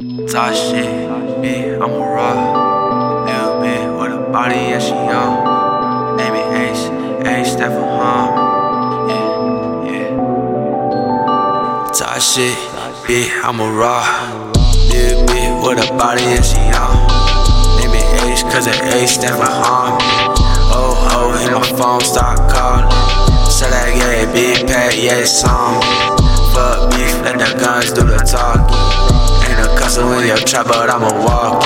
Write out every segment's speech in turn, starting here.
Talk shit, bitch, I'm a raw. Little bit with a body, yeah, she on. Name it that for harm. Yeah, yeah. Talk shit, bitch, I'm a raw. Little bit with a body, yeah, she on. Name it Ace, cause it that for harm. Oh, oh, hit my phone, start calling. So that, yeah, big pack, yeah, it's. Fuck beef, let the guns do the talking hustle in your trap, but I'm a walk.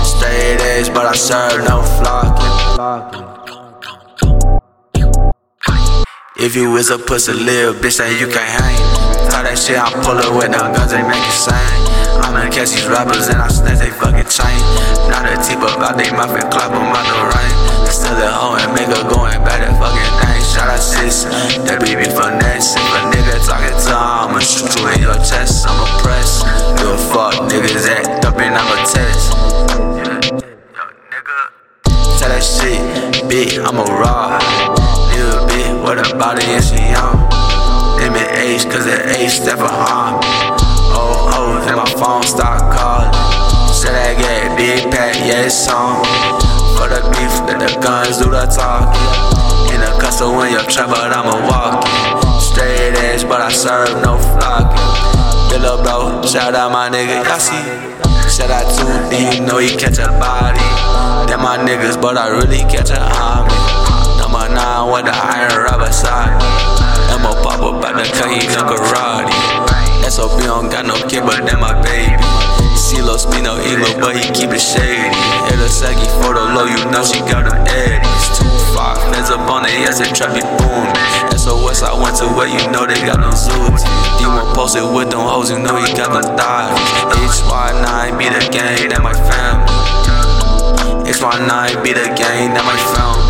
Straight edge, but I serve no flocking. If you is a pussy little bitch, then you can't hang. Tell that shit, I pull pullin' with no guns, they make it sing. I'ma catch these rappers and I snatch they fucking chain. Not a tip up out they mouth and clap them out the rain. Still a hoe and make her going back that fucking thing. Shout out sis, that baby finesse. If a nigga talking to her, I'ma shoot you in your chest. I'm a press. Fuck, niggas act up and I'm a test. Tell that shit, bitch, I'm a raw. Little bit, what about it, and she on. Name it H, cause it H, step for harm. Oh, oh, and my phone start calling. Said I get big pack, yeah, it's on. For the beef, let the guns do the talking. In the custom when you're trap, I'm a walking. Straight edge, but I serve no flocking. Bro, shout out my nigga Yassi. Shout out to D, you know he catch a body. Them my niggas, but I really catch a homie. Number nine with the iron rubber side. I'ma pop up at the cut, he gun karate. SOB don't got no kid, but them my baby. CeeLo no Elo, but he keep it shady. Hit a Sagi for the low, you know she got them eddies. Two five feds up on the yes, it trap boom. SOS, I went to where you know they got them zooties. D1 posted with them hoes, you know he got them thighs. HY9 be the gang, that my family. HY9 be the gang, that my family. HY9 be the